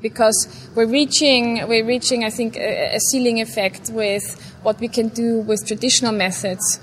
because we're reaching we're reaching I think a, a ceiling effect with what we can do with traditional methods,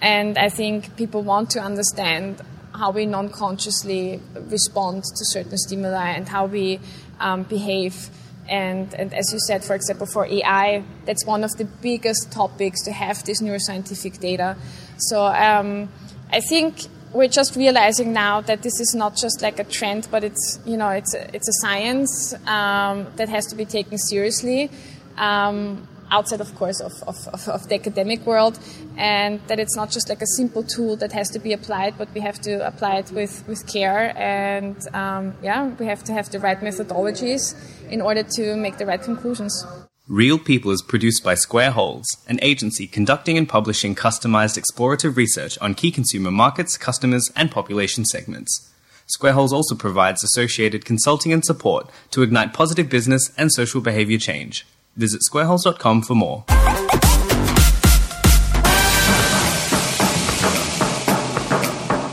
and I think people want to understand how we non-consciously respond to certain stimuli and how we um, behave. And, and as you said, for example, for AI, that's one of the biggest topics to have this neuroscientific data. So um, I think we're just realizing now that this is not just like a trend, but it's you know it's a, it's a science um, that has to be taken seriously. Um, outside, of course, of, of, of, the academic world, and that it's not just like a simple tool that has to be applied, but we have to apply it with, with care, and um, yeah, we have to have the right methodologies in order to make the right conclusions. Real People is produced by Square Holes, an agency conducting and publishing customized explorative research on key consumer markets, customers, and population segments. Square Holes also provides associated consulting and support to ignite positive business and social behavior change. Visit squareholes.com for more.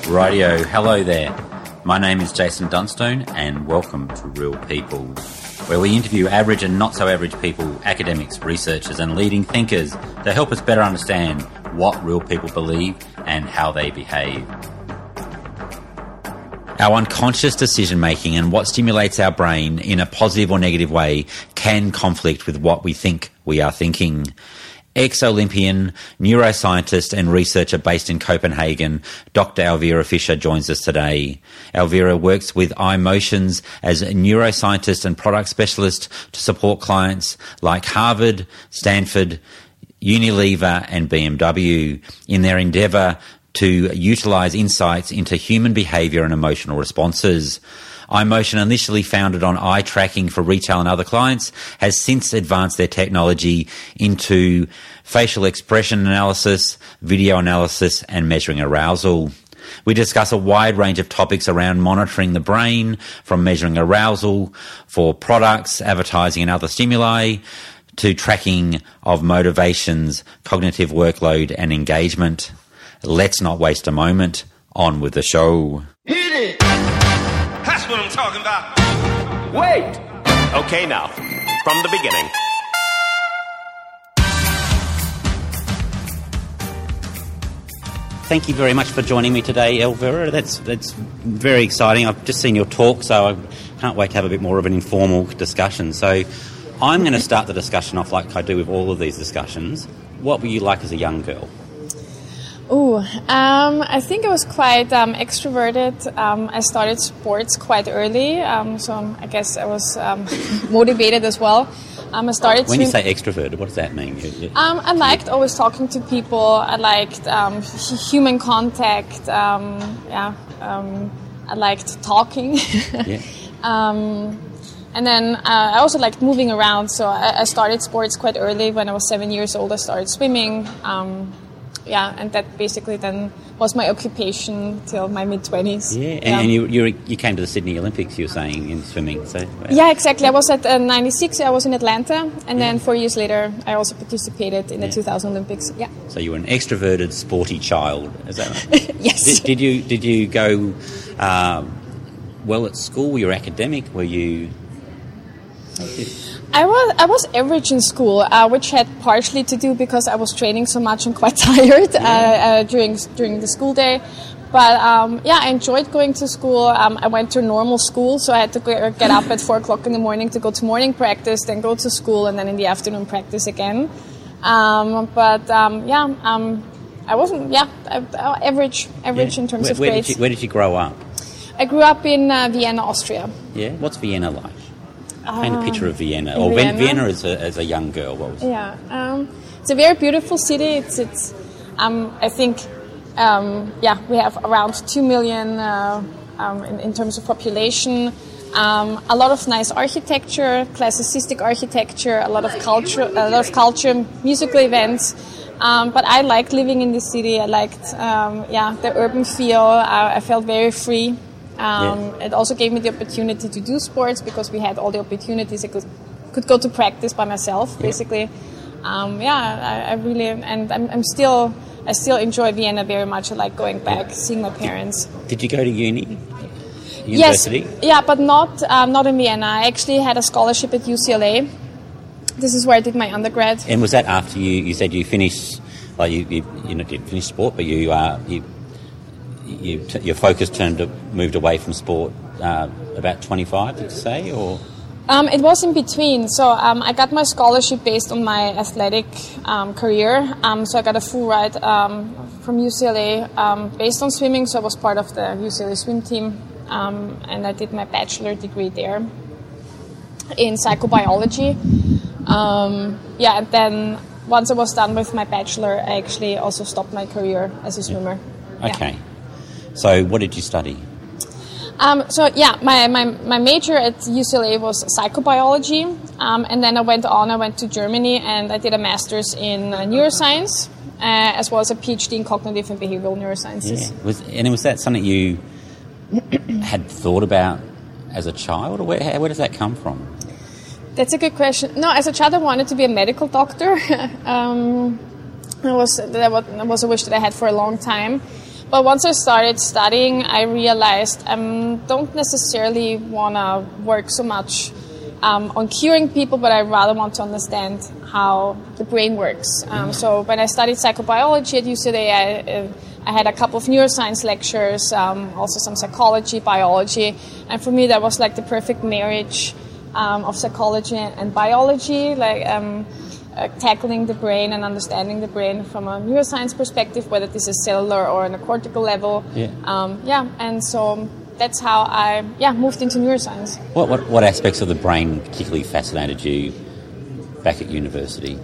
Radio, hello there. My name is Jason Dunstone, and welcome to Real People where we interview average and not so average people, academics, researchers, and leading thinkers to help us better understand what real people believe and how they behave. Our unconscious decision making and what stimulates our brain in a positive or negative way can conflict with what we think we are thinking ex Olympian, neuroscientist, and researcher based in Copenhagen, Dr. Elvira Fischer joins us today. Elvira works with iMotions as a neuroscientist and product specialist to support clients like Harvard, Stanford, Unilever, and BMW in their endeavor to utilize insights into human behavior and emotional responses iMotion, initially founded on eye tracking for retail and other clients, has since advanced their technology into facial expression analysis, video analysis, and measuring arousal. We discuss a wide range of topics around monitoring the brain, from measuring arousal for products, advertising, and other stimuli, to tracking of motivations, cognitive workload, and engagement. Let's not waste a moment. On with the show. Hit it! That's what I'm talking about. Wait! Okay, now, from the beginning. Thank you very much for joining me today, Elvira. That's that's very exciting. I've just seen your talk, so I can't wait to have a bit more of an informal discussion. So, I'm going to start the discussion off like I do with all of these discussions. What were you like as a young girl? Oh, um, I think I was quite um, extroverted. Um, I started sports quite early, um, so I guess I was um, motivated as well. Um, I started. When you say extroverted, what does that mean? I liked always talking to people. I liked human contact. yeah, I liked talking. yeah. And then uh, I also liked moving around, so I, I, started sports quite early. When I was seven years old, I started swimming. Yeah, and that basically then was my occupation till my mid twenties. Yeah, and, yeah. and you, you you came to the Sydney Olympics. You were saying in swimming, so uh, yeah, exactly. I was at uh, '96. I was in Atlanta, and yeah. then four years later, I also participated in the 2000 Olympics. Yeah. So you were an extroverted, sporty child. Is that right? yes. Did, did, you did you go um, well at school? Were you academic? Were you? I was I was average in school, uh, which had partially to do because I was training so much and quite tired uh, uh, during during the school day. But um, yeah, I enjoyed going to school. Um, I went to normal school, so I had to get up at four o'clock in the morning to go to morning practice, then go to school, and then in the afternoon practice again. Um, but um, yeah, um, I wasn't yeah average average yeah. in terms where, of where grades. Did you, where did you grow up? I grew up in uh, Vienna, Austria. Yeah, what's Vienna like? Paint a picture of Vienna, or Vienna, Vienna as, a, as a young girl. What was yeah, um, it's a very beautiful city. It's it's um, I think um, yeah we have around two million uh, um, in, in, terms of population. Um, a lot of nice architecture, classicistic architecture, a lot of culture, a lot of culture, musical events. Um, but I liked living in the city. I liked, um, yeah, the urban feel. I, I, felt very free. Um, yeah. It also gave me the opportunity to do sports because we had all the opportunities. I could could go to practice by myself, yeah. basically. Um, yeah, I, I, really and I'm, I'm, still I still enjoy Vienna very much. I like going back, yeah. seeing my parents. Did, did, you go to uni? University? Yes, yeah, but not um, not in Vienna. I actually had a scholarship at UCLA. This is where I did my undergrad. And was that after you, you said you finished, like you, you, you know, didn't finish sport, but you, uh, you, you t- your focus turned to, moved away from sport uh, about 25, did you say? Or Um, it was in between. So um, I got my scholarship based on my athletic um, career. Um, so I got a full ride um, from UCLA um, based on swimming. So I was part of the UCLA swim team, um, and I did my bachelor degree there in psychobiology. Um, yeah, and then once I was done with my bachelor, I actually also stopped my career as a swimmer. Yeah. So what did you study? Um, so yeah, my, my, my major at UCLA was psychobiology, um, and then I went on. I went to Germany and I did a master's in uh, neuroscience, uh, as well as a PhD in cognitive and behavioral neurosciences. Yeah. Was and was that something you had thought about as a child, or where, where does that come from? That's a good question. No, as a child, I wanted to be a medical doctor. um, that was, that was a wish that I had for a long time. But once I started studying, I realized I um, don't necessarily want to work so much um, on curing people, but I rather want to understand how the brain works. Um, so when I studied psychobiology at UCLA, I, uh, I had a couple of neuroscience lectures, um, also some psychology, biology, and for me that was like the perfect marriage um, of psychology and biology, like um, uh, tackling the brain and understanding the brain from a neuroscience perspective, whether this is cellular or on a cortical level. Yeah. Um, yeah, and so that's how I yeah moved into neuroscience. What, what, what aspects of the brain particularly fascinated you back at university?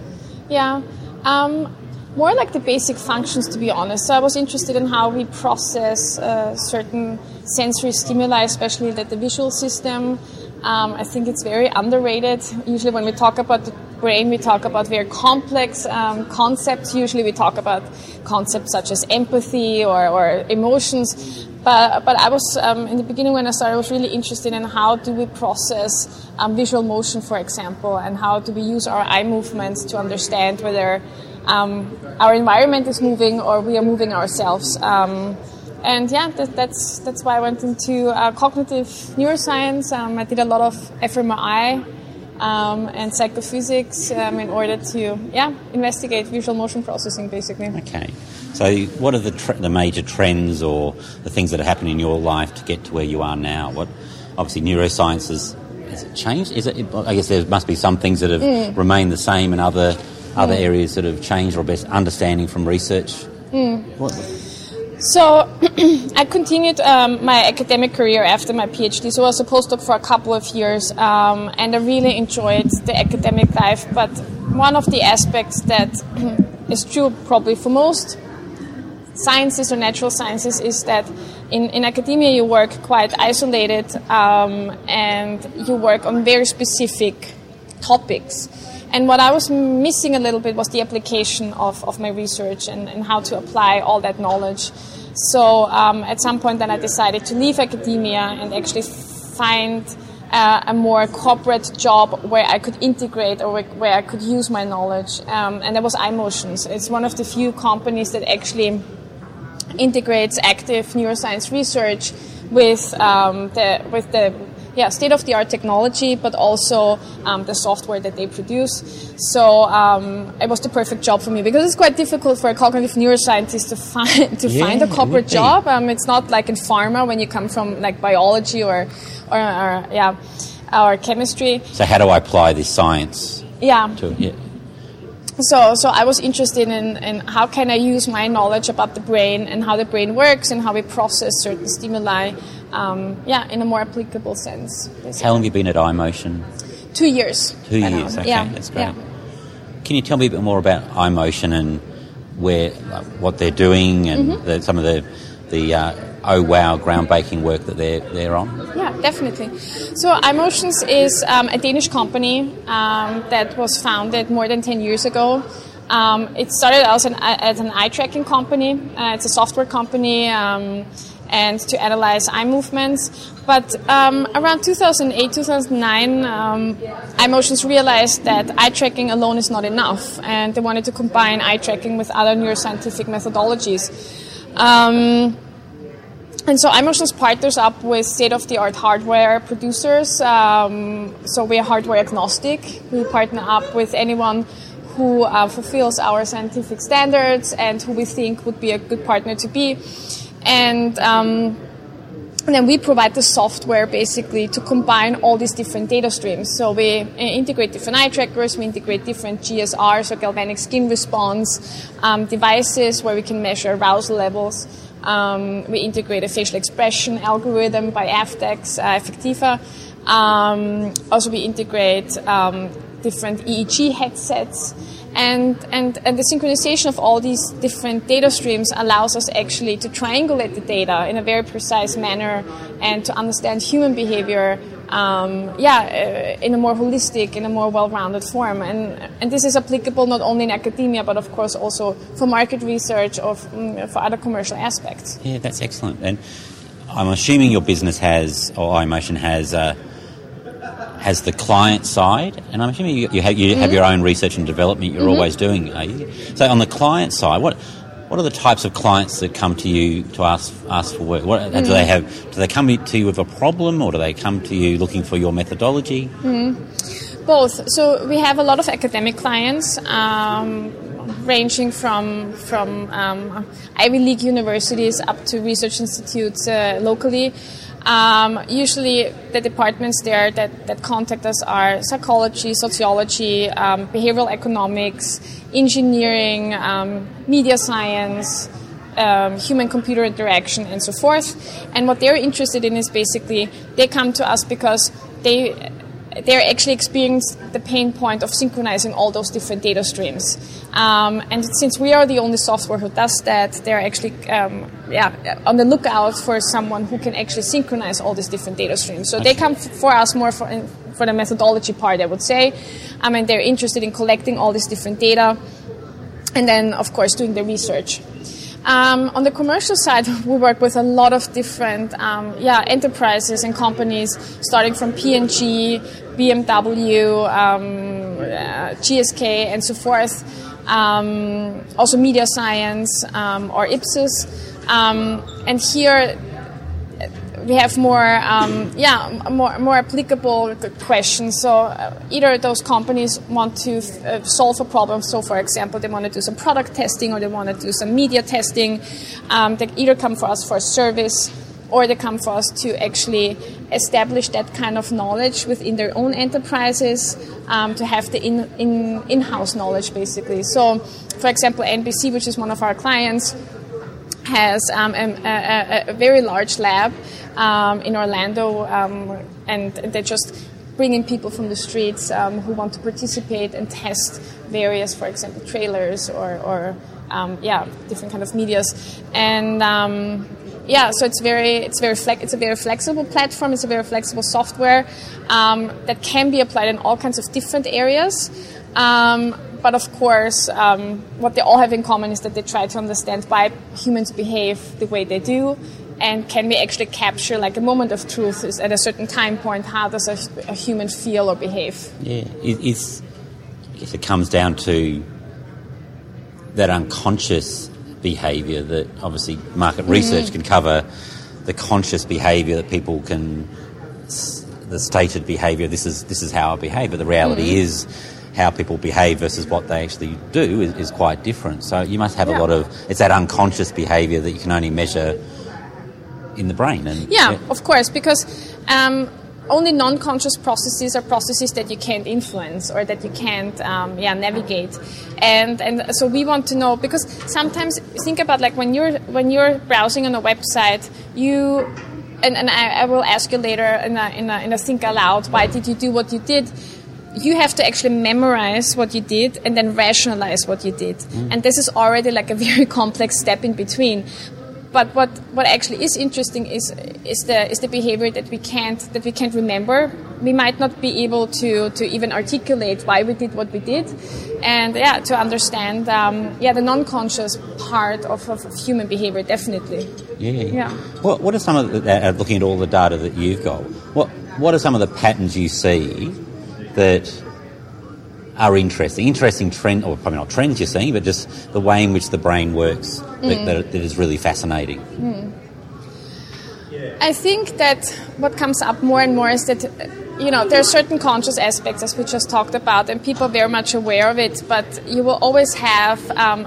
Yeah. Um, more like the basic functions, to be honest. So I was interested in how we process uh, certain sensory stimuli, especially that the visual system. Um, I think it's very underrated. Usually, when we talk about the brain, we talk about very complex um, concepts. Usually, we talk about concepts such as empathy or, or emotions. But, but I was, um, in the beginning when I started, I was really interested in how do we process um, visual motion, for example, and how do we use our eye movements to understand whether um, our environment is moving or we are moving ourselves. Um, and yeah, that, that's that's why I went into uh, cognitive neuroscience. Um, I did a lot of fMRI um, and psychophysics um, in order to yeah investigate visual motion processing, basically. Okay. So, what are the, tr- the major trends or the things that have happened in your life to get to where you are now? What obviously neuroscience has, has it changed? Is it? I guess there must be some things that have remained the same, and other other areas that have changed or best understanding from research. What, So I continued um, my academic career after my PhD. So I was a postdoc for a couple of years, um, and I really enjoyed the academic life. But one of the aspects that is true probably for most sciences or natural sciences is that in, in academia you work quite isolated um, and you work on very specific topics. And what I was missing a little bit was the application of, of my research and, and how to apply all that knowledge. So um, at some point, then I decided to leave academia and actually find uh, a more corporate job where I could integrate or where- I could use my knowledge. Um, and that was iMotions. It's one of the few companies that actually integrates active neuroscience research with um, the with the yeah state of the art technology, but also um, the software that they produce. So um, it was the perfect job for me because it's quite difficult for a cognitive neuroscientist to find to Yeah, find a corporate job. Um, it's not like in pharma when you come from like biology or or, or yeah or chemistry. so, how do I apply this science Yeah. to? Yeah. So, so I was interested in, in how can I use my knowledge about the brain and how the brain works and how we process certain stimuli, um, yeah, in a more applicable sense. basically. How long have you been at iMotion? Two years. Two now. years. Okay, yeah. that's great. Yeah. Can you tell me a bit more about iMotion and where, like, what they're doing, and Mm-hmm. the, some of the the uh, oh wow groundbreaking work that they're they're on? Yeah, definitely. So iMotions is um, a Danish company um, that was founded more than 10 years ago. Um, it started as an, as an eye tracking company. Uh, it's a software company um, and to analyze eye movements. But um, around 2008, 2009, um, iMotions realized that eye tracking alone is not enough and they wanted to combine eye tracking with other neuroscientific methodologies. Um, and so iMotions partners up with state-of-the-art hardware producers. Um, so we are hardware agnostic. We partner up with anyone who uh, fulfills our scientific standards and who we think would be a good partner to be. And, um, and then we provide the software basically to combine all these different data streams. So we uh, integrate different eye trackers, we integrate different GSRs or galvanic skin response um, devices where we can measure arousal levels. Um, we integrate a facial expression algorithm by Aftex, uh, Affectiva. Um, also, we integrate um, different EEG headsets. And, and, and the synchronization of all these different data streams allows us actually to triangulate the data in a very precise manner and to understand human behavior um, yeah, uh, in a more holistic, in a more well-rounded form. And, and this is applicable not only in academia, but of course also for market research or mm, for other commercial aspects. Yeah, that's excellent. And I'm assuming your business has, or iMotion has, uh, has the client side, and I'm assuming you, you have, you mm-hmm. have your own research and development you're mm-hmm. always doing. So on the client side, what what are the types of clients that come to you to ask ask for work? What, mm. Do they have? Do they come to you with a problem, or do they come to you looking for your methodology? Mm. Both. So we have a lot of academic clients, um, ranging from from um, Ivy League universities up to research institutes uh, locally. Um, usually, the departments there that, that contact us are psychology, sociology, um, behavioral economics, engineering, um, media science, um, human computer interaction, and so forth. And what they're interested in is basically they come to us because they they're actually experiencing the pain point of synchronizing all those different data streams. Um, and since we are the only software who does that, they're actually um, yeah, on the lookout for someone who can actually synchronize all these different data streams. So they come for us more for, for the methodology part, I would say. I mean, they're interested in collecting all this different data and then, of course, doing the research. Um, on the commercial side, we work with a lot of different um, yeah, enterprises and companies, starting from P&G, BMW, um, uh, GSK, and so forth. Um, also, media science um, or Ipsos. Um, and here, we have more, um, yeah, more, more applicable questions. So uh, either those companies want to uh, solve a problem. So, for example, they want to do some product testing or they want to do some media testing. Um, they either come for us for a service or they come for us to actually establish that kind of knowledge within their own enterprises um, to have the in, in, in-house knowledge basically so for example nbc which is one of our clients has um, a, a, a, very large lab um, in Orlando, um, and they're just bringing people from the streets um, who want to participate and test various, for example, trailers or, or um, yeah, different kind of medias, and um, yeah, so it's very it's very it's a very flexible platform. It's a very flexible software that can be applied in all kinds of different areas. Um, but of course, um, what they all have in common is that they try to understand why humans behave the way they do, and can we actually capture like a moment of truth is at a certain time point how does a, a human feel or behave yeah it, it's I guess it comes down to that unconscious behavior that obviously market research can cover the conscious behavior that people can the stated behavior this is this is how I behave but the reality mm-hmm. is how people behave versus what they actually do is, is quite different. So you must have yeah. a lot of it's that unconscious behaviour that you can only measure in the brain. And yeah, yeah. of course, because. Um, only non-conscious processes are processes that you can't influence or that you can't um, yeah navigate and and so we want to know because sometimes think about like when you're when you're browsing on a website you and, and I, I will ask you later in a, in a, in a think aloud why did you do what you did you have to actually memorize what you did and then rationalize what you did. Mm. And this is already like a very complex step in between. But what, what actually is interesting is is the is the behavior that we can't that we can't remember. We might not be able to to even articulate why we did what we did, and yeah, to understand um, yeah the non-conscious part of, of, human behavior definitely. Yeah. Yeah. What what are some of the, uh, looking at all the data that you've got? What what are some of the patterns you see that are interesting. Interesting trend, or probably not trends you're seeing, but just the way in which the brain works mm. that, that, is really fascinating. Mm. I think that what comes up more and more is that you know there are certain conscious aspects as we just talked about, and people are very much aware of it. But you will always have. Um,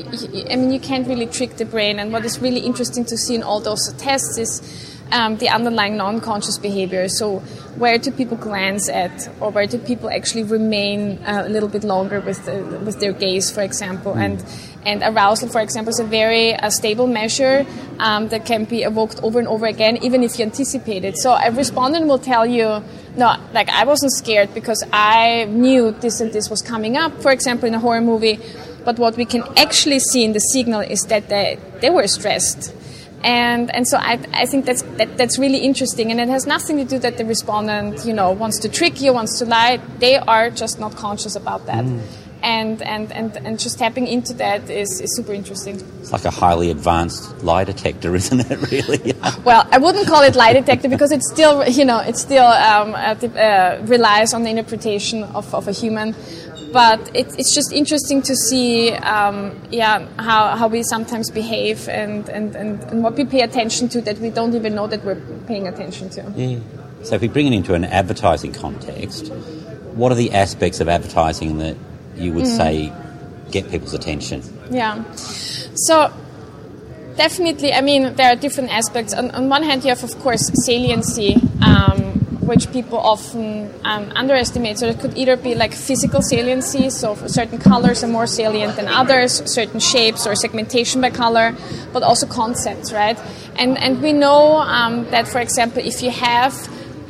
I mean, you can't really trick the brain, and what is really interesting to see in all those tests is um, the underlying non-conscious behavior. So where do people glance at, or where do people actually remain uh, a little bit longer with the, with their gaze, for example, mm. and and arousal, for example, is a very uh, stable measure um, that can be evoked over and over again, even if you anticipate it. So a respondent will tell you, no, like I wasn't scared because I knew this and this was coming up, for example, in a horror movie. But what we can actually see in the signal is that they, they were stressed and and so I, I think that's that, that's really interesting. And it has nothing to do that the respondent you know wants to trick you wants to lie. They are just not conscious about that. Mm. and, and and and just tapping into that is, is super interesting. It's like a highly advanced lie detector isn't it really? Well I wouldn't call it lie detector because it's still you know it still um, uh, uh, relies on the interpretation of, of a human but it, it's just interesting to see um, yeah how, how we sometimes behave and, and, and, and, what we pay attention to that we don't even know that we're paying attention to yeah. so if we bring it into an advertising context what are the aspects of advertising that you would mm. say get people's attention yeah so definitely i mean there are different aspects on, on one hand you have of course saliency um, which people often um, underestimate. So it could either be like physical saliency, so certain colors are more salient than others, certain shapes or segmentation by color, but also concepts, right? And and we know um, that, for example, if you have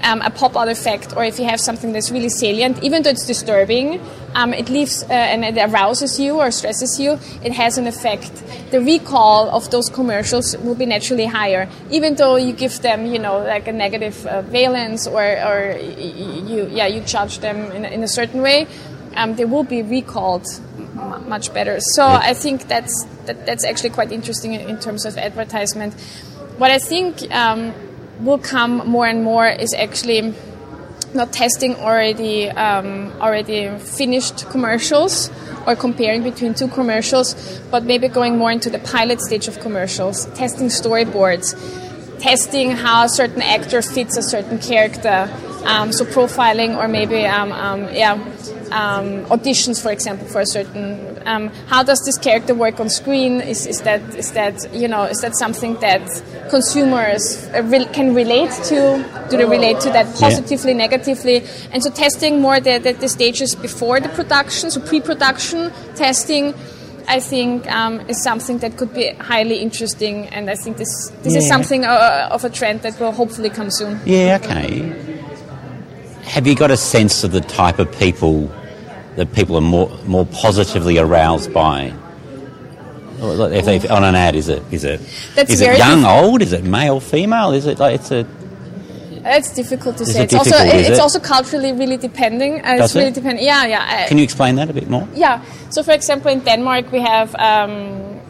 um, a pop out effect or if you have something that's really salient, even though it's disturbing, um, it leaves uh, and it arouses you or stresses you, it has an effect. The recall of those commercials will be naturally higher, even though you give them, you know, like a negative uh, valence or, or you, yeah, you judge them in, in a certain way. Um, they will be recalled m- much better. So I think that's that, that's actually quite interesting in, in terms of advertisement. What I think um, will come more and more is actually not testing already um, already finished commercials or comparing between two commercials, but maybe going more into the pilot stage of commercials, testing storyboards, testing how a certain actor fits a certain character, um, so profiling or maybe um, um yeah um, auditions, for example, for a certain. Um, how does this character work on screen? Is, is that is that you know is that something that consumers uh, can relate to? Do they relate to that positively, yeah. negatively? And so testing more the, the, the, stages before the production, so pre-production testing. I think um, is something that could be highly interesting, and I think this this yeah. is something uh, of a trend that will hopefully come soon. Yeah. Okay. Have you got a sense of the type of people that people are more more positively aroused by? If they, on an ad, is it is it That's is it young, old? Is it male, female? Is it like it's a it's difficult to say. It it's also it's it? also culturally really depending. Uh, it's really depending. Yeah, yeah. Can you explain that a bit more? Yeah. So, for example, in Denmark, we have um,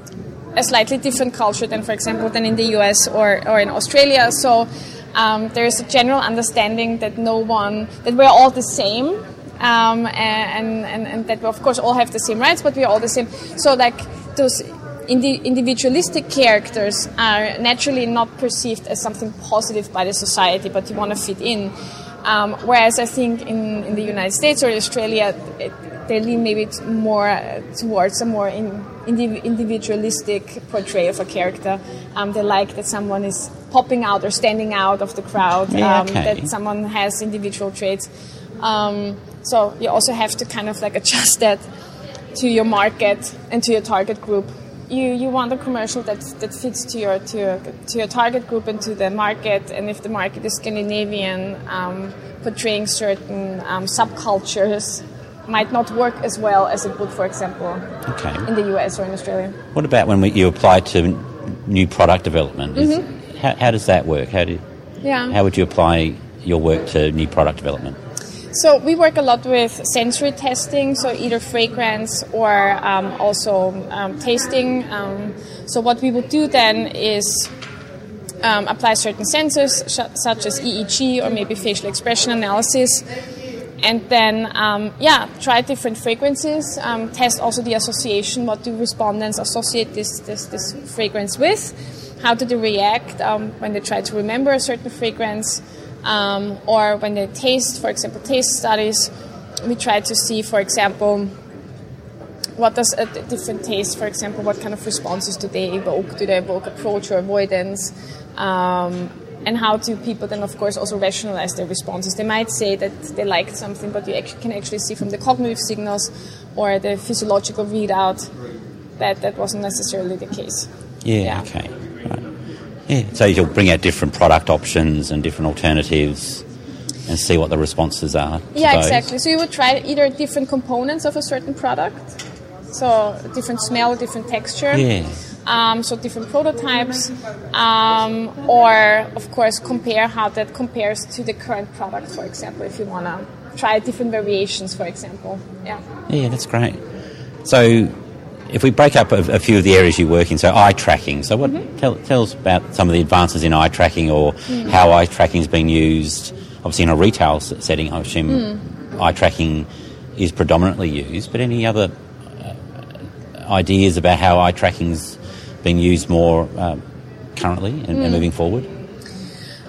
a slightly different culture than, for example, than in the US or or in Australia. So. Um, there is a general understanding that no one that we're all the same um, and, and, and that we of course all have the same rights, but we're all the same. So like those indi- individualistic characters are naturally not perceived as something positive by the society, but you want to fit in. Um, whereas I think in, in the United States or Australia, it, they lean maybe more towards a more in, individualistic portrayal of a character. Um, they like that someone is popping out or standing out of the crowd, yeah, um, okay. that someone has individual traits. Um, so you also have to kind of like adjust that to your market and to your target group. You, you want a commercial that, that fits to your, to, your, to your target group and to the market. And if the market is Scandinavian, um, portraying certain um, subcultures might not work as well as it would, for example, okay. in the US or in Australia. What about when we, you apply to new product development? Mm-hmm. how, how, does that work? How, do, yeah. how would you apply your work to new product development? So we work a lot with sensory testing, so either fragrance or um, also um, tasting. Um, so what we would do then is um, apply certain sensors, such as EEG or maybe facial expression analysis, and then um, yeah, try different fragrances. Um, test also the association. What do respondents associate this this, this fragrance with? how do they react um, when they try to remember a certain fragrance, um, or when they taste, for example, taste studies. We try to see, for example, what does a different taste, for example, what kind of responses do they evoke? Do they evoke approach or avoidance? Um, and how do people then, of course, also rationalize their responses? They might say that they liked something, but you actually can actually see from the cognitive signals or the physiological readout that that wasn't necessarily the case. Yeah, yeah. okay. Right. Yeah, so you'll bring out different product options and different alternatives and see what the responses are. Yeah, those. exactly. So you would try either different components of a certain product, so different smell, different texture. Yeah. Um, so different prototypes, um, or of course compare how that compares to the current product. For example, if you want to try different variations, for example. Yeah. Yeah, that's great. So if we break up a, a, few of the areas you work in, so eye tracking. So, what mm-hmm. tell, tell, us about some of the advances in eye tracking, or mm. how eye tracking is being used. Obviously, in a retail setting, I assume mm. eye tracking is predominantly used. But any other uh, ideas about how eye tracking is being used more uh, currently and, mm. and moving forward?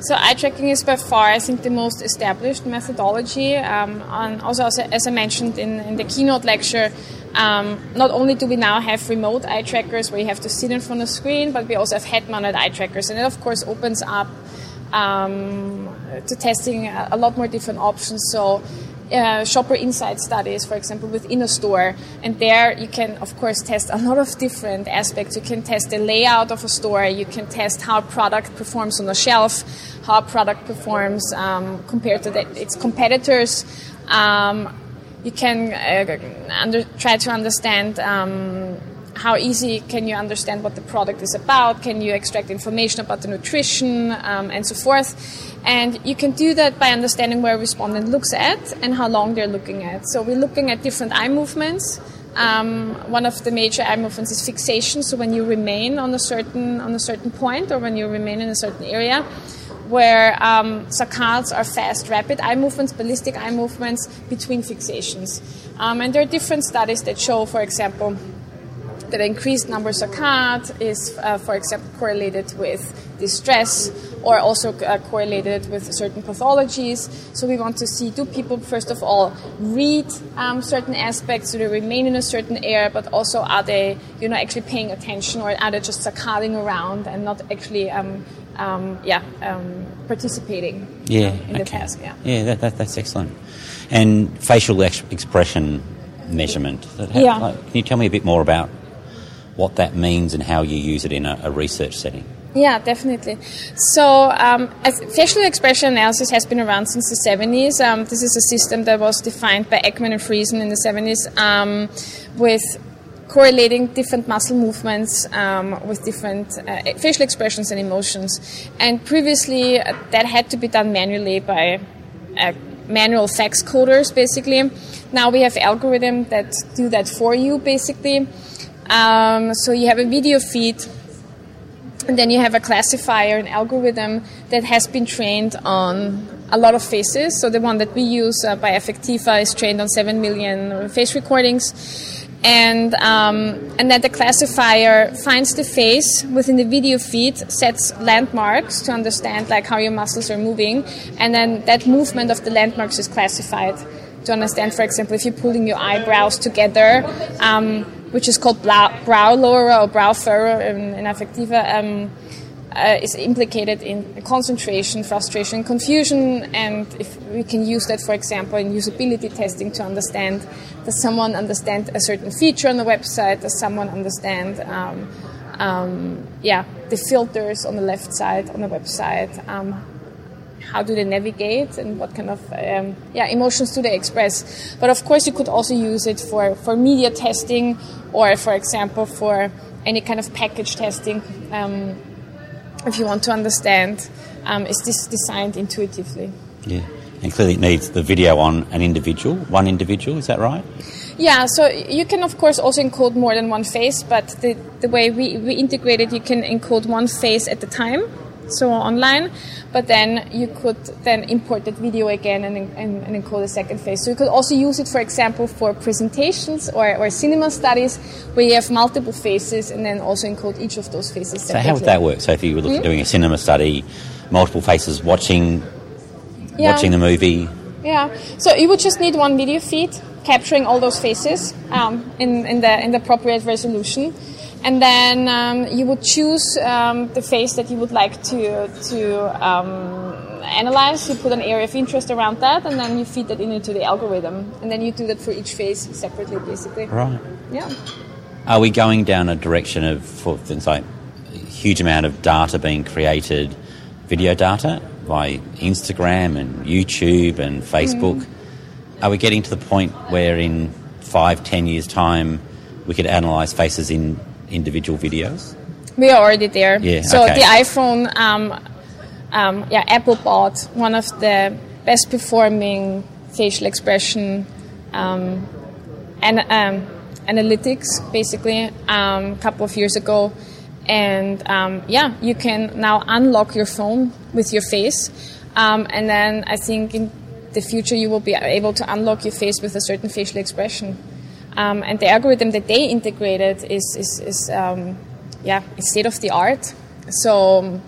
So eye tracking is by far, I think, the most established methodology. Um, and also, as I mentioned in, in the keynote lecture, um, not only do we now have remote eye trackers where you have to sit in front of the screen, but we also have head-mounted eye trackers, and it of course opens up um, to testing a, a, lot more different options. So. Uh, shopper insight studies, for example, within a store, and there you can, of course, test a lot of different aspects. You can test the layout of a store, you can test how a product performs on the shelf, how a product performs um, compared to the, its competitors. Um, you can uh, under, try to understand um, how easy can you understand what the product is about can you extract information about the nutrition um, and so forth. And you can do that by understanding where a respondent looks at and how long they're looking at. So we're looking at different eye movements. Um, one of the major eye movements is fixation. So when you remain on a certain on a certain point or when you remain in a certain area where um, saccades are fast, rapid eye movements, ballistic eye movements between fixations. Um, and there are different studies that show, for example, that increased number of is, uh, for example, correlated with distress or also uh, correlated with certain pathologies. So we want to see do people, first of all, read um, certain aspects, do they remain in a certain area, but also are they, you know, actually paying attention or are they just saccading around and not actually um, um, yeah, um, participating yeah, in okay. the task. Yeah, yeah, that, that, that's excellent. And facial ex- expression measurement. yeah. Like, can you tell me a bit more about what that means and how you use it in a, a research setting? Yeah, definitely. So, um, facial expression analysis has been around since the 70s. Um, this is a system that was defined by Ekman and Friesen in the 70s um, with correlating different muscle movements um, with different uh, facial expressions and emotions. And previously, uh, that had to be done manually by uh, manual FACS coders, basically. Now we have algorithms that do that for you, basically. Um, so you have a video feed, and then you have a classifier, an algorithm that has been trained on a lot of faces. So the one that we use uh, by Affectiva is trained on 7 million face recordings and um, and then the classifier finds the face within the video feed, sets landmarks to understand like how your muscles are moving, and then that movement of the landmarks is classified to understand, for example, if you're pulling your eyebrows together, um, which is called brow, brow lower or brow furrow in, in Affectiva. Um, uh, is implicated in concentration, frustration, confusion, and if we can use that, for example, in usability testing to understand does someone understand a certain feature on the website, does someone understand, um, um, yeah, the filters on the left side on the website, um, how do they navigate and what kind of um, yeah emotions do they express? But of course you could also use it for, for media testing or for example for any kind of package testing. Um, if you want to understand, um, is this designed intuitively? Yeah, and clearly it needs the video on an individual, one individual, is that right? Yeah, so you can of course also encode more than one face, but the, the way we, we integrate it, you can encode one face at a time. So online, but then you could then import that video again and, and, and encode a second phase. So you could also use it, for example, for presentations or, or cinema studies where you have multiple phases and then also encode each of those faces. So how would that work? So if you were looking, mm-hmm. doing a cinema study, multiple faces watching yeah. watching the movie. Yeah. So you would just need one video feed capturing all those faces um, in, in the in the appropriate resolution and then um, you would choose um, the face that you would like to to um, analyze. You put an area of interest around that, and then you feed that into the algorithm, and then you do that for each face separately, basically. Right. Yeah. Are we going down a direction of, for things like a huge amount of data being created, video data by Instagram and YouTube and Facebook? Mm. Are we getting to the point where in five, ten years' time, we could analyse faces in individual videos? We are already there. Yeah, so okay. the iPhone, um, um, yeah, Apple bought one of the best performing facial expression um, and um, analytics, basically, a um, couple of years ago. And um, yeah, you can now unlock your phone with your face. and then I think in the future you will be able to unlock your face with a certain facial expression. Um, and the algorithm that they integrated is, is, is um, yeah, state of the art. So um,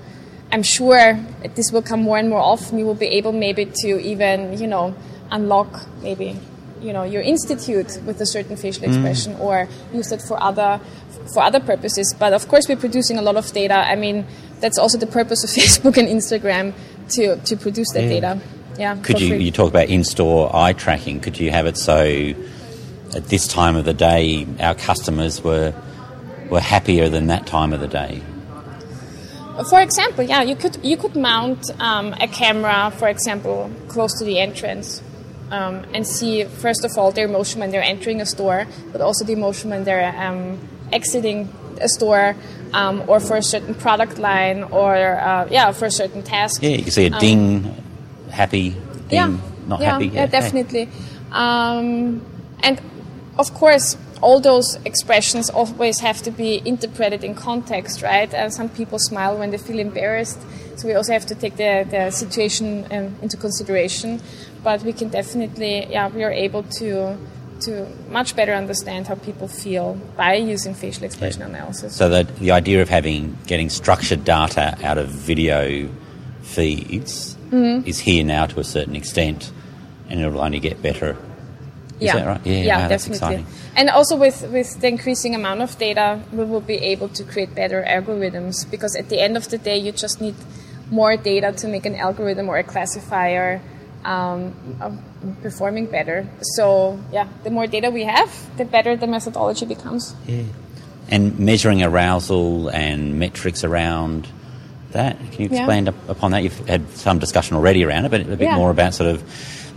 I'm sure this will come more and more often. You will be able maybe to even, you know, unlock maybe, you know, your institute with a certain facial mm. expression mm. or use it for other for other purposes. But of course, we're producing a lot of data. I mean, that's also the purpose of Facebook and Instagram to to produce that yeah. data. Yeah. Could you you talk about in-store eye tracking? Could you have it so at this time of the day, our customers were were happier than that time of the day. For example, yeah, you could you could mount um, a camera, for example, close to the entrance, um, and see first of all their emotion when they're entering a store, but also the emotion when they're um, exiting a store, um, or for a certain product line, or uh, yeah, for a certain task. Yeah, you can see a um, ding, happy, ding, yeah, not yeah, happy. Yeah, yeah definitely. Um, and of course, all those expressions always have to be interpreted in context, right? And some people smile when they feel embarrassed, so we also have to take the, the situation um, into consideration. But we can definitely, yeah, we are able to to much better understand how people feel by using facial expression yeah. analysis. So that the idea of having getting structured data out of video feeds mm-hmm. is here now to a certain extent, and it will only get better is yeah. that right? Yeah, yeah wow, definitely. And also with, with the increasing amount of data, we will be able to create better algorithms because at the end of the day, you just need more data to make an algorithm or a classifier um, performing better. So yeah, the more data we have, the better the methodology becomes. Yeah. And measuring arousal and metrics around that. Can you expand yeah. upon that? You've had some discussion already around it, but a bit yeah. more about sort of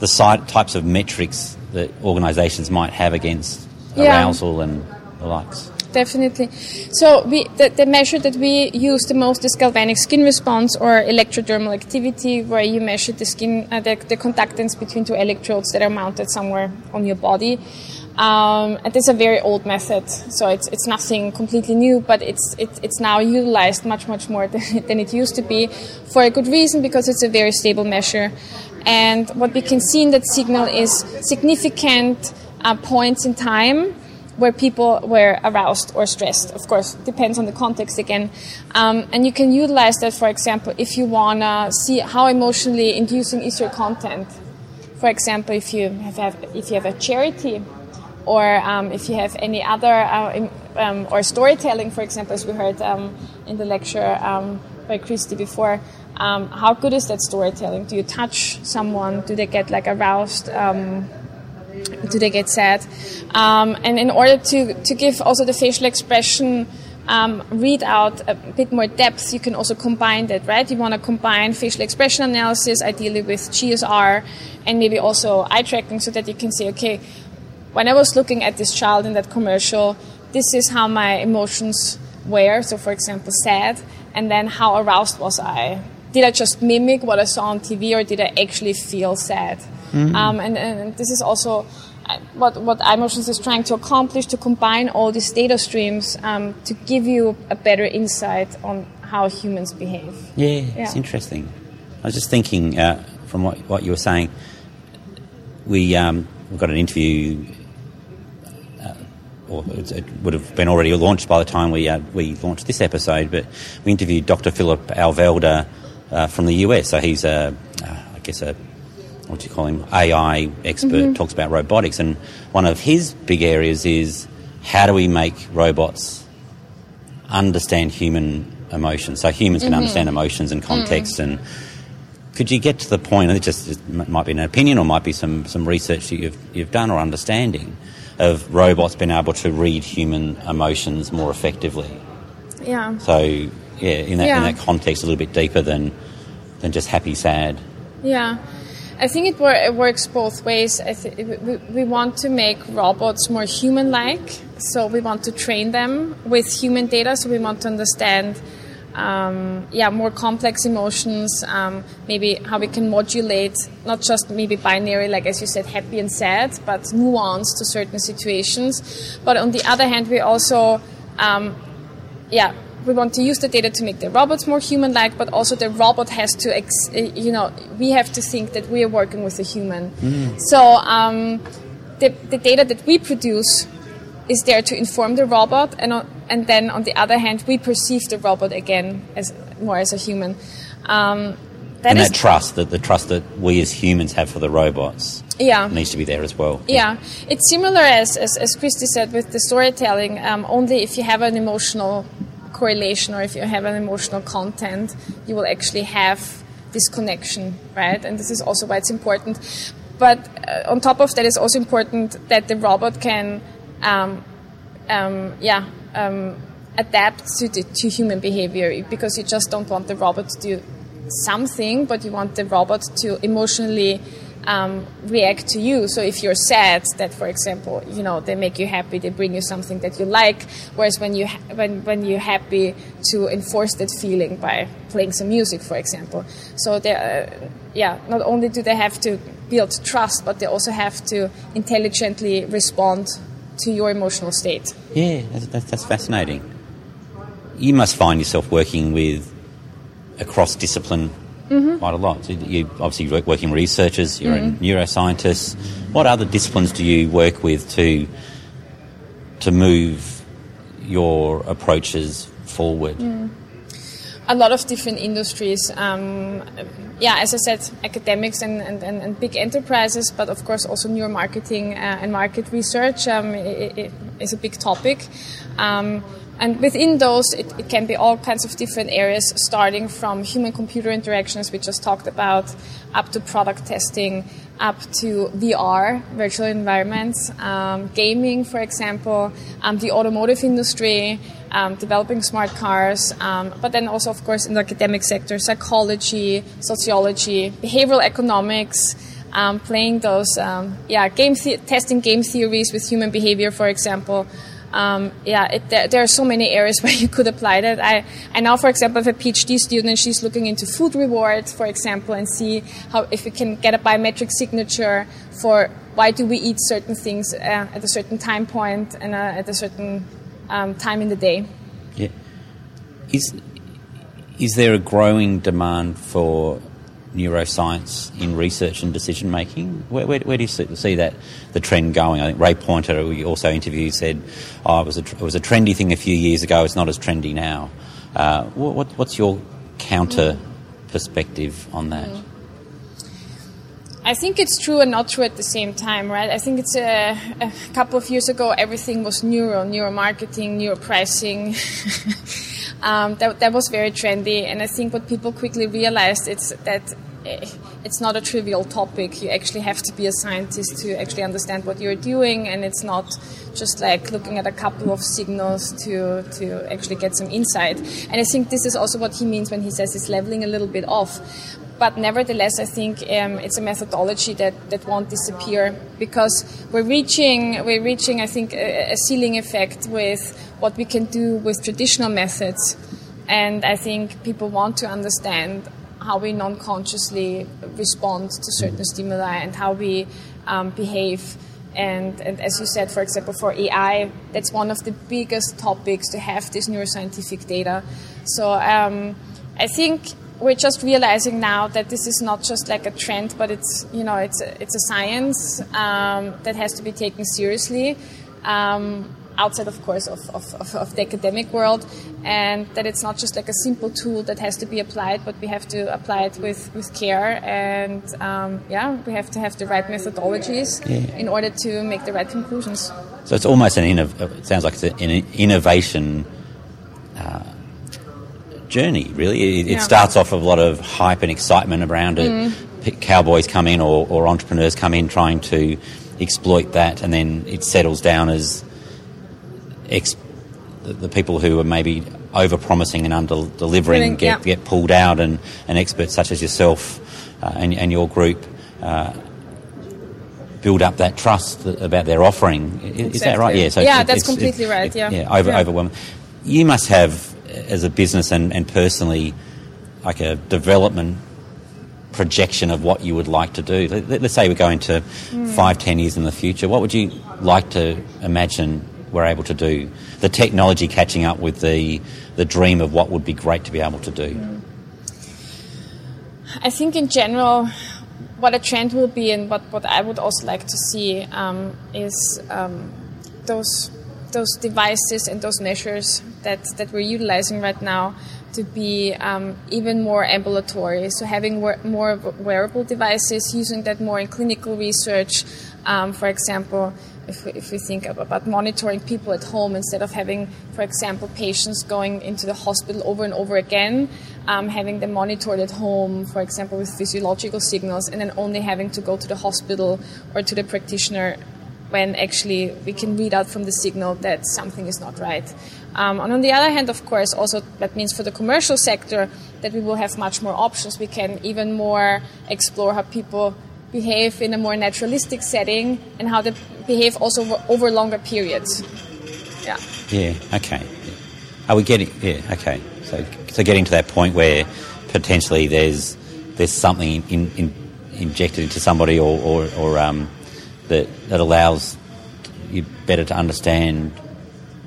the site, types of metrics that organisations might have against yeah. arousal and the likes. Definitely. So we, the, the, measure that we use the most is galvanic skin response or electrodermal activity, where you measure the skin, uh, the, the conductance between two electrodes that are mounted somewhere on your body. Um, and it's a very old method, so it's, it's nothing completely new, but it's, it, it's now utilized much, much more than, than it used to be for a good reason because it's a very stable measure. And what we can see in that signal is significant uh, points in time where people were aroused or stressed. Of course, depends on the context again. Um, and you can utilize that, for example, if you want to see how emotionally inducing is your content. For example, if you have, have if you have a charity, or um, if you have any other uh, um, or storytelling, for example, as we heard um, in the lecture um, by Christy before um, how good is that storytelling? Do you touch someone? Do they get like aroused? Um, do they get sad? Um, and in order to, to give also the facial expression um, read out a bit more depth, you can also combine that, right? You want to combine facial expression analysis, ideally with GSR, and maybe also eye tracking, so that you can say, okay, when I was looking at this child in that commercial, this is how my emotions were. So, for example, sad, and then how aroused was I? Did I just mimic what I saw on TV or did I actually feel sad? Mm-hmm. Um, and, and, this is also uh, what, what iMotions is trying to accomplish to combine all these data streams um, to give you a better insight on how humans behave. Yeah, Yeah. it's interesting. I was just thinking uh, from what, what you were saying. We um, we got an interview, uh, or it would have been already launched by the time we uh, we launched this episode. But we interviewed Dr. Philip Alvelda uh, from the US. So he's a, uh, I guess a what do you call him? AI expert talks about robotics, and one of his big areas is how do we make robots understand human emotions, so humans can understand emotions and context. And could you get to the point? And it just it might be an opinion, or might be some some research that you've you've done or understanding of robots being able to read human emotions more effectively. Yeah. So yeah, in that Yeah. in that context, a little bit deeper than than just happy, sad. Yeah, I think it, wor- it works both ways. Th- we, we want to make robots more human-like, so we want to train them with human data. So we want to understand, um, yeah, more complex emotions. Um, maybe how we can modulate not just maybe binary, like as you said, happy and sad, but nuance to certain situations. But on the other hand, we also um, yeah, we want to use the data to make the robots more human-like, but also the robot has to, ex- uh, you know, we have to think that we are working with a human. So um, the, the data that we produce is there to inform the robot, and on, and then on the other hand, we perceive the robot again as more as a human. Um, that and is- that trust, that the trust that we as humans have for the robots, yeah. needs to be there as well. Yeah, it's similar as, as, as Christy said with the storytelling. Um, only if you have an emotional correlation or if you have an emotional content, you will actually have this connection, right? And this is also why it's important. But uh, on top of that, it's also important that the robot can, um, um, yeah, um, adapt to, the, to human behavior because you just don't want the robot to do something, but you want the robot to emotionally um, react to you. So if you're sad, that for example, you know, they make you happy, they bring you something that you like. Whereas when you ha- when when you're happy, to enforce that feeling by playing some music, for example. So they, uh, yeah, not only do they have to build trust, but they also have to intelligently respond to your emotional state. Yeah, that's, that's, that's fascinating. You must find yourself working with across discipline quite a lot. So you obviously work, working with researchers, you're a neuroscientist. What other disciplines do you work with to to move your approaches forward? a lot of different industries. Um, yeah, as I said, academics and, and, and, and big enterprises, but of course also neuromarketing uh, and market research um, is a big topic. Um, and within those, it, it can be all kinds of different areas, starting from human computer interactions, we just talked about, up to product testing, up to VR, virtual environments, um, gaming, for example, um, the automotive industry, um, developing smart cars, um, but then also, of course, in the academic sector, psychology, sociology, behavioral economics, um, playing those, um, yeah, game testing game theories with human behavior, for example. Um, yeah, it, there, there are so many areas where you could apply that. I, I now, for example, have a PhD student. She's looking into food rewards, for example, and see how if we can get a biometric signature for why do we eat certain things uh, at a certain time point and uh, at a certain um, time in the day. Yeah. Is is there a growing demand for neuroscience in research and decision making? Where, where, where do you see, see that the trend going? I think Ray Poynter, who you also interviewed, said, "Oh, it was a it was a trendy thing a few years ago. It's not as trendy now." Uh, what, what, what's your counter perspective on that? I think it's true and not true at the same time, right? I think it's a, a couple of years ago, everything was neuro, neuromarketing, neuropricing. um, that, that was very trendy, and I think what people quickly realized is that it's not a trivial topic. You actually have to be a scientist to actually understand what you're doing, and it's not just like looking at a couple of signals to to actually get some insight. And I think this is also what he means when he says it's leveling a little bit off but nevertheless, I think um, it's a methodology that, that won't disappear because we're reaching we're reaching I think a, a ceiling effect with what we can do with traditional methods, and I think people want to understand how we non-consciously respond to certain stimuli and how we um, behave. And, and as you said, for example, for AI, that's one of the biggest topics to have this neuroscientific data. So um, I think we're just realizing now that this is not just like a trend, but it's you know it's a, it's a science um, that has to be taken seriously. Um, outside, of course, of, of, of, of, the academic world, and that it's not just like a simple tool that has to be applied, but we have to apply it with, with care, and um, yeah, we have to have the right methodologies yeah. in order to make the right conclusions. So it's almost an innov- it sounds like it's an innovation. Uh, journey, really. It, yeah. starts off with a lot of hype and excitement around it. Mm. Cowboys come in or, or entrepreneurs come in trying to exploit that, and then it settles down as ex- the, people who are maybe over promising and under delivering get, yeah. get pulled out, and, and experts such as yourself uh, and, and your group. Uh, build up that trust about their offering. Is exactly. that right? Yeah. So yeah, that's completely right. Yeah. Yeah. Over, yeah. Overwhelming. You must have, as a business and, and personally, like a development projection of what you would like to do. Let, us say we go into mm. five, ten years in the future. What would you like to imagine we're able to do. The technology catching up with the the dream of what would be great to be able to do. I think in general, what a trend will be, and what, what I would also like to see um, is um, those those devices and those measures that, that we're utilizing right now to be um, even more ambulatory. So having more wearable devices, using that more in clinical research, um, for example, if we, if we think about monitoring people at home instead of having, for example, patients going into the hospital over and over again, um, having them monitored at home, for example, with physiological signals, and then only having to go to the hospital or to the practitioner when actually we can read out from the signal that something is not right. Um, and on the other hand, of course, also that means for the commercial sector that we will have much more options. We can even more explore how people behave in a more naturalistic setting and how they behave also over, longer periods. Yeah. Yeah. Okay. Are we getting? Yeah. Okay. So, so getting to that point where potentially there's there's something in, in, injected into somebody or or, or um, that that allows you better to understand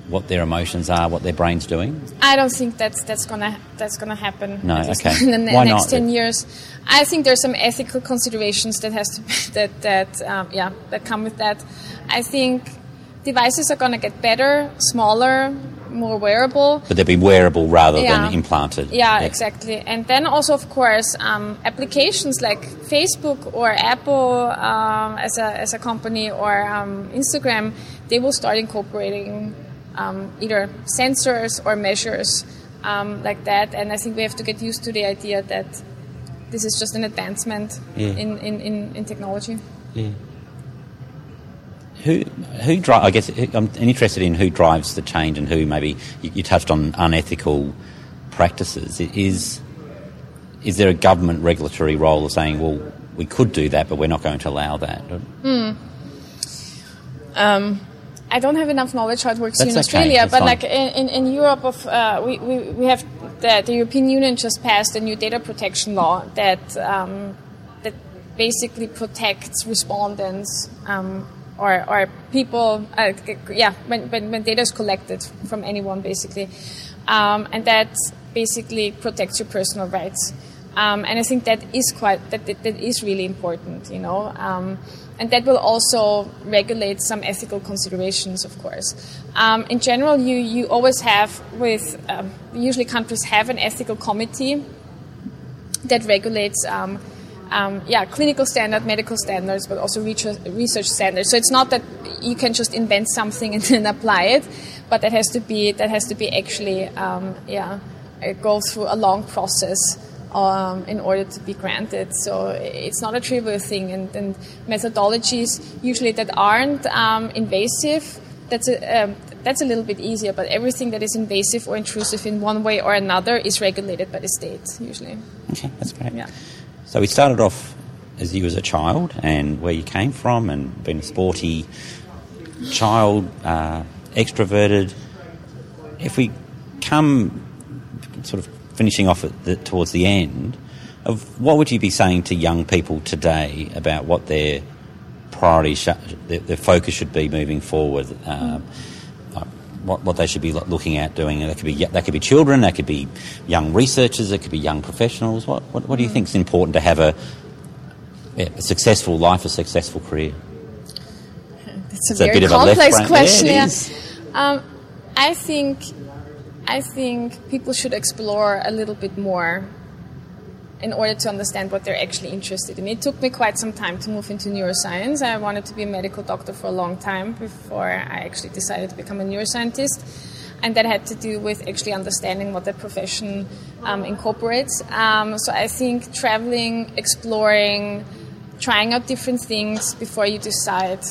what their emotions are, what their brain's doing? I don't think that's that's gonna that's gonna happen. No, okay. In the Why next not? ten years, I think there's some ethical considerations that has to be, that that um, yeah that come with that. I think devices are gonna get better, smaller, more wearable. But they'll be wearable rather yeah. than implanted. Yeah, yeah, exactly. And then also, of course, um, applications like Facebook or Apple um, as a as a company or um, Instagram, they will start incorporating um, either sensors or measures um, like that. And I think we have to get used to the idea that this is just an advancement yeah. in, in, in, in, technology. Yeah. Who, who drive, I guess I'm interested in who drives the change and who maybe you, you touched on unethical practices. Is, is there a government regulatory role of saying, well, we could do that, but we're not going to allow that? Mm. Um, I don't have enough knowledge how it works That's in Australia, but fine. like in, in, in Europe, of, uh, we, we, we have the, the European Union just passed a new data protection law that um, that basically protects respondents um, or, or people, uh, yeah, when, when, when, data is collected from anyone, basically, um, and that basically protects your personal rights. Um, and I think that is quite that, that, that is really important, you know. Um, and that will also regulate some ethical considerations, of course. Um, in general, you, you always have with um, usually countries have an ethical committee that regulates. Um, um yeah, clinical standard, medical standards, but also research standards. So it's not that you can just invent something and then apply it, but that has to be that has to be actually yeah go through a long process um, in order to be granted. So it's not a trivial thing, and, and methodologies usually that aren't um, invasive. That's a, um, that's a little bit easier, but everything that is invasive or intrusive in one way or another is regulated by the state usually. Okay, that's great. Yeah. So we started off as you as a child and where you came from, and being a sporty child, uh, extroverted. If we come sort of finishing off at the, towards the end, of what would you be saying to young people today about what their priority, sh- their, their, focus should be moving forward. Um, what, what they should be looking at doing. That could be that could be children, that could be young researchers, it could be young professionals. What what, what do you think is important to have a, a successful life, a successful career? It's a it's very a complex a question. Yeah, um, I think I think people should explore a little bit more in order to understand what they're actually interested in. It took me quite some time to move into neuroscience. I wanted to be a medical doctor for a long time before I actually decided to become a neuroscientist. And that had to do with actually understanding what the profession um, incorporates. Um, so I think traveling, exploring, trying out different things before you decide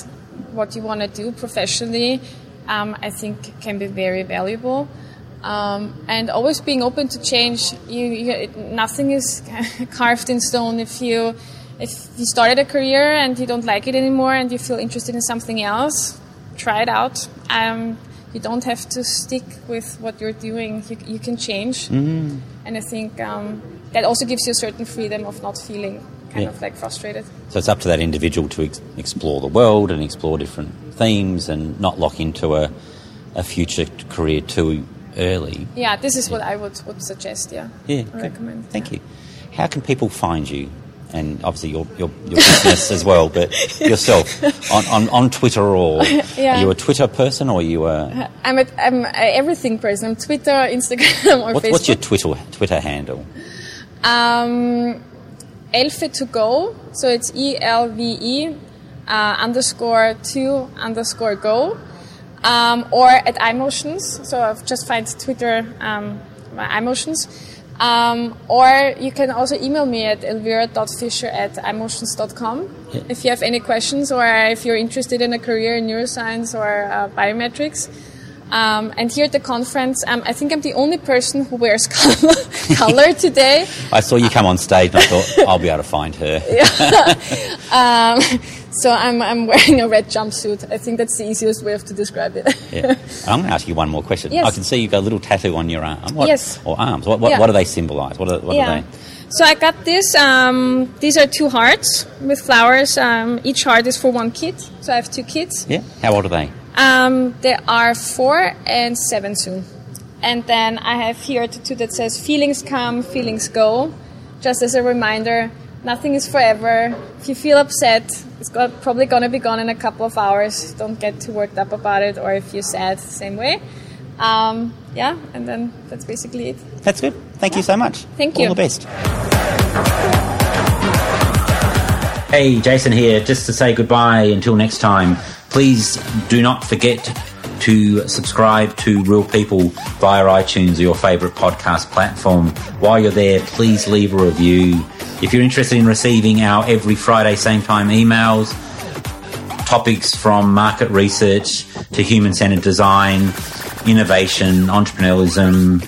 what you want to do professionally, um, I think can be very valuable. Um, and always being open to change. You, you, nothing is carved in stone. If you if you started a career and you don't like it anymore and you feel interested in something else, try it out. Um, you don't have to stick with what you're doing. You, you can change, mm-hmm. and I think um, that also gives you a certain freedom of not feeling kind yeah. of like frustrated. So it's up to that individual to ex- explore the world and explore different themes and not lock into a, a future career too early. Yeah, this is what I would, would suggest. Yeah, yeah, recommend. Thank you. How can people find you? And obviously your your, your business as well, but yourself on, on, on Twitter or yeah. are you a Twitter person or are you a? I'm a, I'm a everything person. I'm Twitter, Instagram, or what, Facebook. What's your Twitter Twitter handle? Um, Elve to go. So it's E L V E uh, underscore two underscore go um, or at iMotions. So I've just find Twitter um, iMotions. Um, or you can also email me at elvira.fischer at imotions.com yeah. if you have any questions or if you're interested in a career in neuroscience or uh, biometrics. Um, and here at the conference, um, I think I'm the only person who wears color, color today. I saw you come on stage and I thought, I'll be able to find her. um, so I'm, I'm wearing a red jumpsuit. I think that's the easiest way of to describe it. yeah. I'm going to ask you one more question. Yes. I can see you've got a little tattoo on your arm. What, yes. Or arms. What, what, yeah. what do they symbolise? What, are, what yeah. are they? So I got this. Um, these are two hearts with flowers. Um, each heart is for one kid. So I have two kids. Yeah. How old are they? Um, they are four and seven soon. And then I have here a tattoo that says "Feelings come, feelings go," just as a reminder. Nothing is forever. If you feel upset, it's got, probably gonna be gone in a couple of hours. Don't get too worked up about it. Or if you're sad, same way. Um, yeah, and then that's basically it. That's good. Thank yeah. you so much. Thank you. All the best. Hey, Jason here, just to say goodbye until next time. Please do not forget to subscribe to Real People via iTunes or your favourite podcast platform. While you're there, please leave a review. If you're interested in receiving our every Friday same time emails, topics from market research to human centered design, innovation, entrepreneurialism,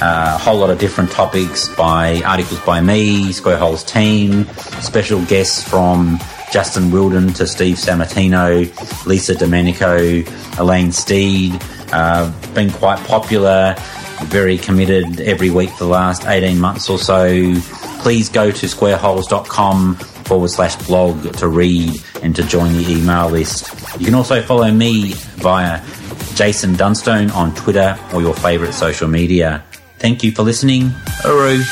uh, a whole lot of different topics by articles by me, Squarehole's team, special guests from Justin Wilden to Steve Sammartino, Lisa Domenico, Elaine Steed. Uh, been quite popular, very committed every week for the last 18 months or so. Please go to squareholes.com forward slash blog to read and to join the email list. You can also follow me via Jason Dunstone on Twitter or your favourite social media. Thank you for listening. Uru.